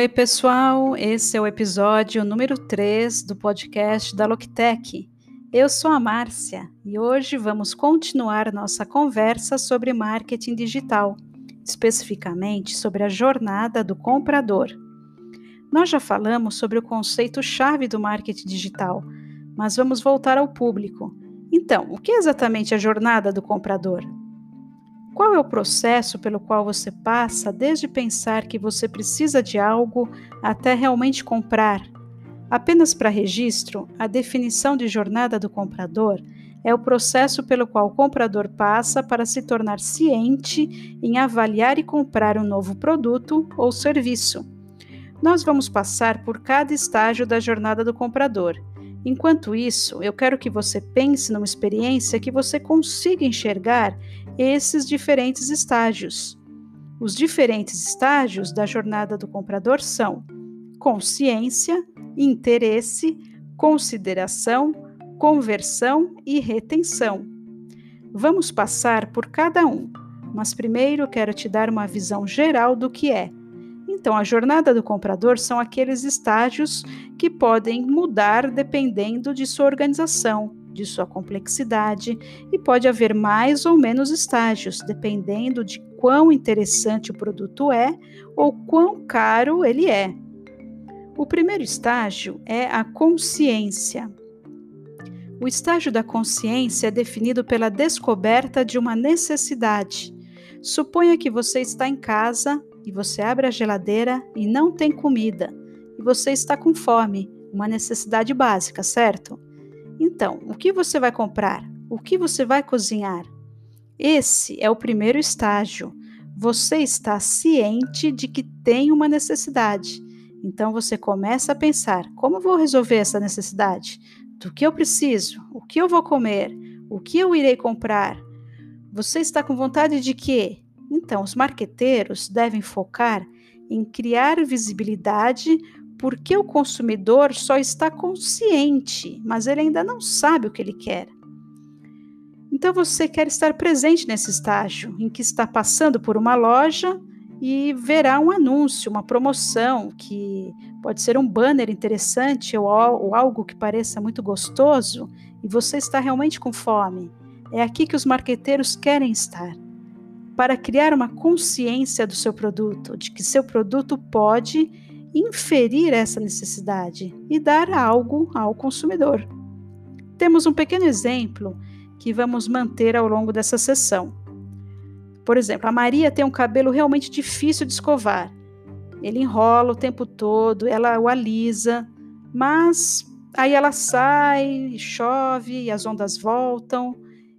Oi, pessoal! Esse é o episódio número 3 do podcast da Loctec. Eu sou a Márcia e hoje vamos continuar nossa conversa sobre marketing digital, especificamente sobre a jornada do comprador. Nós já falamos sobre o conceito-chave do marketing digital, mas vamos voltar ao público. Então, o que é exatamente a jornada do comprador? Qual é o processo pelo qual você passa desde pensar que você precisa de algo até realmente comprar? Apenas para registro, a definição de jornada do comprador é o processo pelo qual o comprador passa para se tornar ciente em avaliar e comprar um novo produto ou serviço. Nós vamos passar por cada estágio da jornada do comprador. Enquanto isso, eu quero que você pense numa experiência que você consiga enxergar esses diferentes estágios. Os diferentes estágios da jornada do comprador são consciência, interesse, consideração, conversão e retenção. Vamos passar por cada um, mas primeiro quero te dar uma visão geral do que é. Então, a jornada do comprador são aqueles estágios que podem mudar dependendo de sua organização, de sua complexidade e pode haver mais ou menos estágios, dependendo de quão interessante o produto é ou quão caro ele é. O primeiro estágio é a consciência. O estágio da consciência é definido pela descoberta de uma necessidade. Suponha que você está em casa e você abre a geladeira e não tem comida, e você está com fome, uma necessidade básica, certo? Então, o que você vai comprar? O que você vai cozinhar? Esse é o primeiro estágio. Você está ciente de que tem uma necessidade. Então você começa a pensar: como vou resolver essa necessidade? Do que eu preciso? O que eu vou comer? O que eu irei comprar? Você está com vontade de quê? Então, os marqueteiros devem focar em criar visibilidade porque o consumidor só está consciente, mas ele ainda não sabe o que ele quer. Então você quer estar presente nesse estágio em que está passando por uma loja e verá um anúncio, uma promoção que pode ser um banner interessante ou, algo que pareça muito gostoso e você está realmente com fome. É aqui que os marqueteiros querem estar para criar uma consciência do seu produto, de que seu produto pode inferir essa necessidade e dar algo ao consumidor. Temos um pequeno exemplo que vamos manter ao longo dessa sessão. Por exemplo, a Maria tem um cabelo realmente difícil de escovar. Ele enrola o tempo todo, ela o alisa, mas aí ela sai, chove e as ondas voltam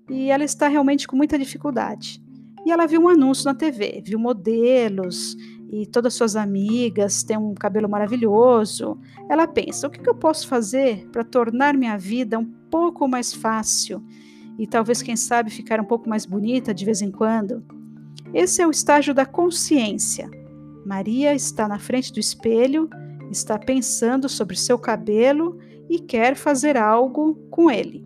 e ela está realmente com muita dificuldade. E ela viu um anúncio na TV, viu modelos e todas suas amigas têm um cabelo maravilhoso. Ela pensa: o que eu posso fazer para tornar minha vida um pouco mais fácil e talvez, quem sabe, ficar um pouco mais bonita de vez em quando? Esse é o estágio da consciência. Maria está na frente do espelho, está pensando sobre seu cabelo e quer fazer algo com ele.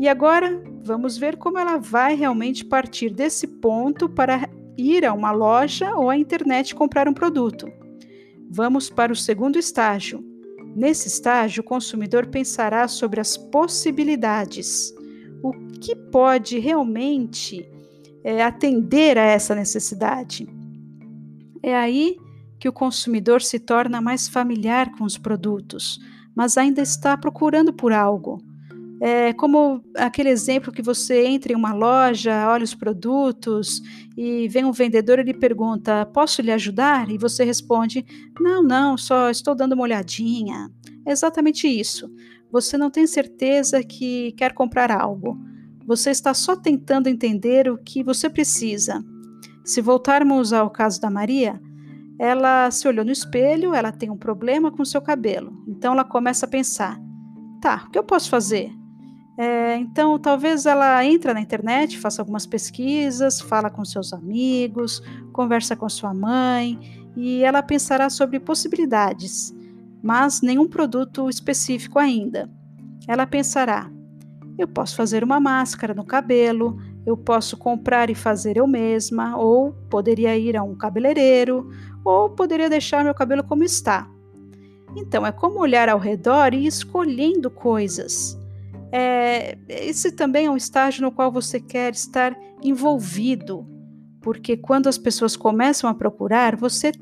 E agora vamos ver como ela vai realmente partir desse ponto para ir a uma loja ou à internet comprar um produto. Vamos para o segundo estágio. Nesse estágio, o consumidor pensará sobre as possibilidades. O que pode realmente é, atender a essa necessidade? É aí que o consumidor se torna mais familiar com os produtos, mas ainda está procurando por algo. É como aquele exemplo que você entra em uma loja, olha os produtos e vem um vendedor e lhe pergunta: Posso lhe ajudar? E você responde: Não, não, só estou dando uma olhadinha. É exatamente isso. Você não tem certeza que quer comprar algo. Você está só tentando entender o que você precisa. Se voltarmos ao caso da Maria, ela se olhou no espelho, ela tem um problema com seu cabelo. Então ela começa a pensar: tá, o que eu posso fazer? É, então, talvez ela entre na internet, faça algumas pesquisas, fala com seus amigos, conversa com sua mãe e ela pensará sobre possibilidades, mas nenhum produto específico ainda. Ela pensará: eu posso fazer uma máscara no cabelo, eu posso comprar e fazer eu mesma, ou poderia ir a um cabeleireiro, ou poderia deixar meu cabelo como está. Então, é como olhar ao redor e ir escolhendo coisas. É, esse também é um estágio no qual você quer estar envolvido, porque quando as pessoas começam a procurar, você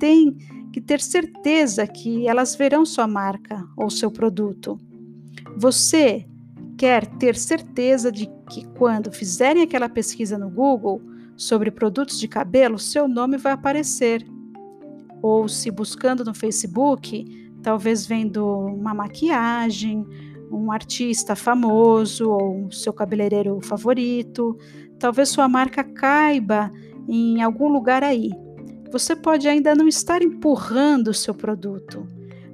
tem que ter certeza que elas verão sua marca ou seu produto. Você quer ter certeza de que quando fizerem aquela pesquisa no Google sobre produtos de cabelo, seu nome vai aparecer ou se buscando no Facebook, talvez vendo uma maquiagem, um artista famoso ou seu cabeleireiro favorito, talvez sua marca caiba em algum lugar aí. Você pode ainda não estar empurrando o seu produto,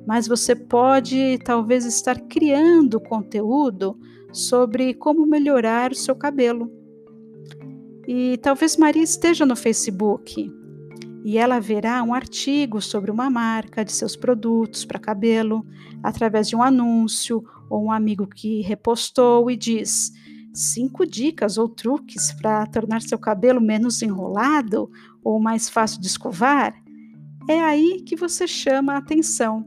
mas você pode talvez estar criando conteúdo sobre como melhorar o seu cabelo. E talvez Maria esteja no Facebook e ela verá um artigo sobre uma marca de seus produtos para cabelo através de um anúncio ou um amigo que repostou e diz: cinco dicas ou truques para tornar seu cabelo menos enrolado ou mais fácil de escovar. É aí que você chama a atenção.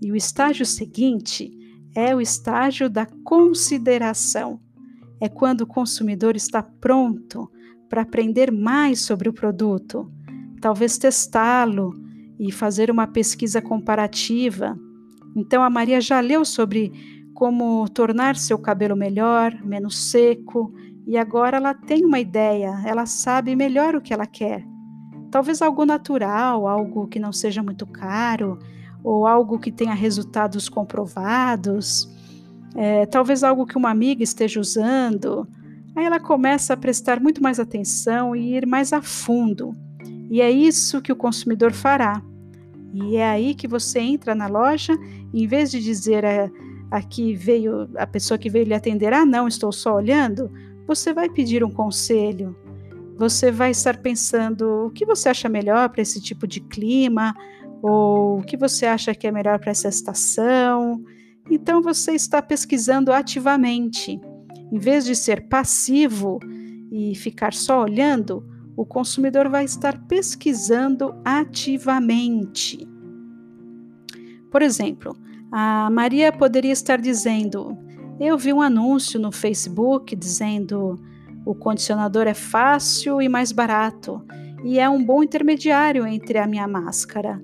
E o estágio seguinte é o estágio da consideração. É quando o consumidor está pronto para aprender mais sobre o produto talvez testá-lo e fazer uma pesquisa comparativa. Então a Maria já leu sobre como tornar seu cabelo melhor, menos seco, e agora ela tem uma ideia, ela sabe melhor o que ela quer. Talvez algo natural, algo que não seja muito caro, ou algo que tenha resultados comprovados, é, talvez algo que uma amiga esteja usando. Aí ela começa a prestar muito mais atenção e ir mais a fundo. E é isso que o consumidor fará. E é aí que você entra na loja, em vez de dizer a, aqui veio a pessoa que veio lhe atender, ah, não, estou só olhando, você vai pedir um conselho. Você vai estar pensando o que você acha melhor para esse tipo de clima, ou o que você acha que é melhor para essa estação. Então você está pesquisando ativamente. Em vez de ser passivo e ficar só olhando, o consumidor vai estar pesquisando ativamente. Por exemplo, a Maria poderia estar dizendo: Eu vi um anúncio no Facebook dizendo o condicionador é fácil e mais barato e é um bom intermediário entre a minha máscara.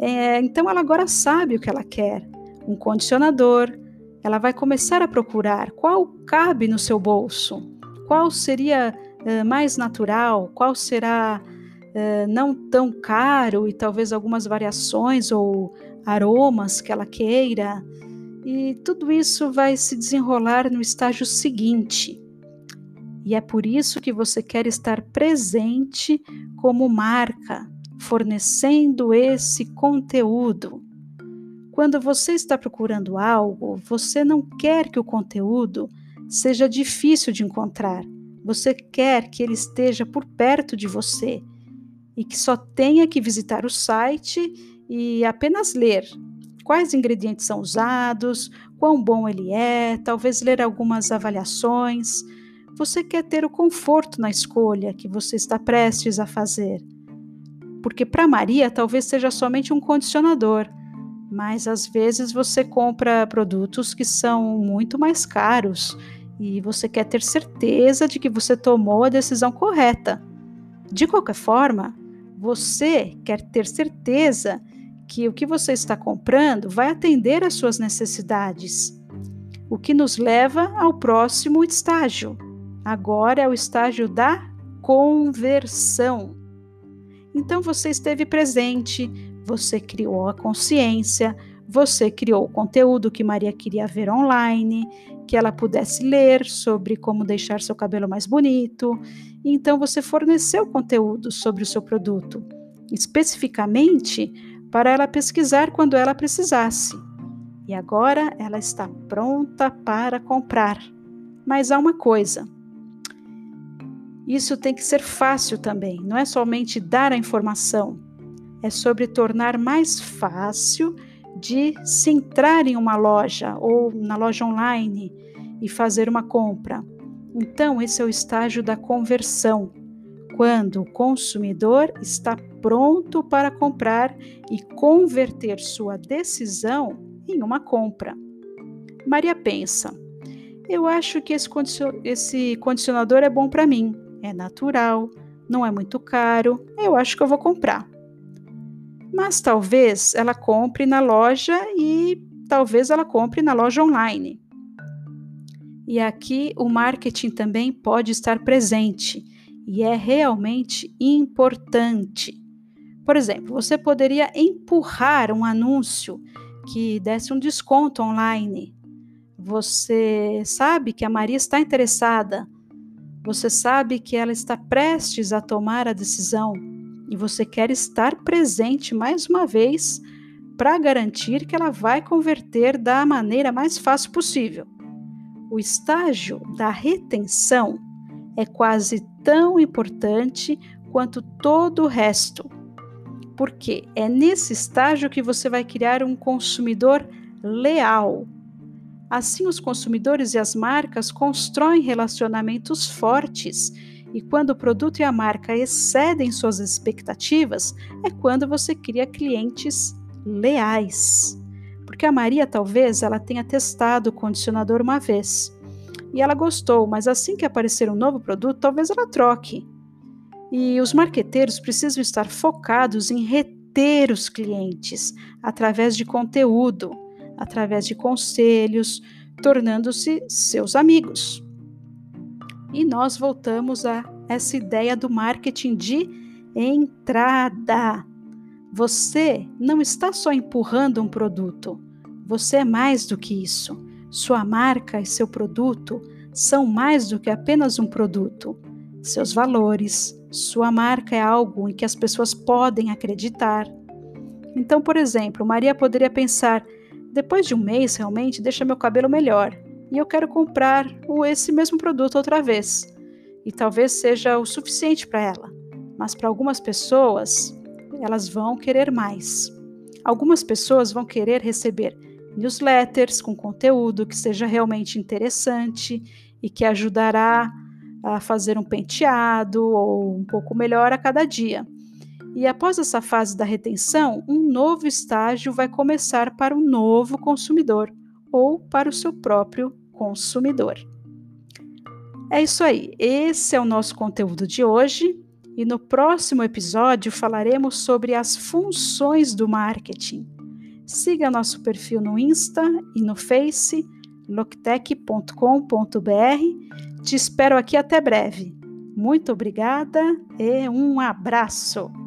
É, então ela agora sabe o que ela quer: um condicionador. Ela vai começar a procurar qual cabe no seu bolso, qual seria eh, mais natural, qual será uh, não tão caro e talvez algumas variações ou aromas que ela queira. E tudo isso vai se desenrolar no estágio seguinte. E é por isso que você quer estar presente como marca, fornecendo esse conteúdo. Quando você está procurando algo, você não quer que o conteúdo seja difícil de encontrar. Você quer que ele esteja por perto de você e que só tenha que visitar o site e apenas ler quais ingredientes são usados, quão bom ele é, talvez ler algumas avaliações. Você quer ter o conforto na escolha que você está prestes a fazer. Porque para Maria talvez seja somente um condicionador, mas às vezes você compra produtos que são muito mais caros e você quer ter certeza de que você tomou a decisão correta. De qualquer forma, você quer ter certeza que o que você está comprando vai atender às suas necessidades. O que nos leva ao próximo estágio. Agora é o estágio da conversão. Então você esteve presente, você criou a consciência, você criou o conteúdo que Maria queria ver online, que ela pudesse ler sobre como deixar seu cabelo mais bonito. Então você forneceu conteúdo sobre o seu produto, especificamente para ela pesquisar quando ela precisasse. E agora ela está pronta para comprar. Mas há uma coisa: isso tem que ser fácil também, não é somente dar a informação, é sobre tornar mais fácil de se entrar em uma loja ou na loja online e fazer uma compra. Então, esse é o estágio da conversão, quando o consumidor está pronto para comprar e converter sua decisão em uma compra. Maria pensa: eu acho que esse, condicionador é bom para mim, é natural, não é muito caro, eu acho que eu vou comprar. Mas talvez ela compre na loja e talvez ela compre na loja online. E aqui o marketing também pode estar presente e é realmente importante. Por exemplo, você poderia empurrar um anúncio que desse um desconto online. Você sabe que a Maria está interessada. Você sabe que ela está prestes a tomar a decisão e você quer estar presente mais uma vez para garantir que ela vai converter da maneira mais fácil possível. O estágio da retenção é quase tão importante quanto todo o resto, porque é nesse estágio que você vai criar um consumidor leal. Assim, os consumidores e as marcas constroem relacionamentos fortes, e quando o produto e a marca excedem suas expectativas, é quando você cria clientes leais. Porque a Maria talvez ela tenha testado o condicionador uma vez e ela gostou, mas assim que aparecer um novo produto, talvez ela troque. E os marqueteiros precisam estar focados em reter os clientes através de conteúdo, através de conselhos, tornando-se seus amigos. E nós voltamos a essa ideia do marketing de entrada. Você não está só empurrando um produto, você é mais do que isso. Sua marca e seu produto são mais do que apenas um produto. Seus valores, sua marca é algo em que as pessoas podem acreditar. Então, por exemplo, Maria poderia pensar: depois de um mês, realmente deixa meu cabelo melhor e eu quero comprar esse mesmo produto outra vez. E talvez seja o suficiente para ela, mas para algumas pessoas, elas vão querer mais. Algumas pessoas vão querer receber newsletters com conteúdo que seja realmente interessante e que ajudará a fazer um penteado ou um pouco melhor a cada dia. E após essa fase da retenção, um novo estágio vai começar para o um novo consumidor ou para o seu próprio consumidor. É isso aí, esse é o nosso conteúdo de hoje e no próximo episódio falaremos sobre as funções do marketing. Siga nosso perfil no Insta e no Face, loctec.com.br. Te espero aqui até breve. Muito obrigada e um abraço!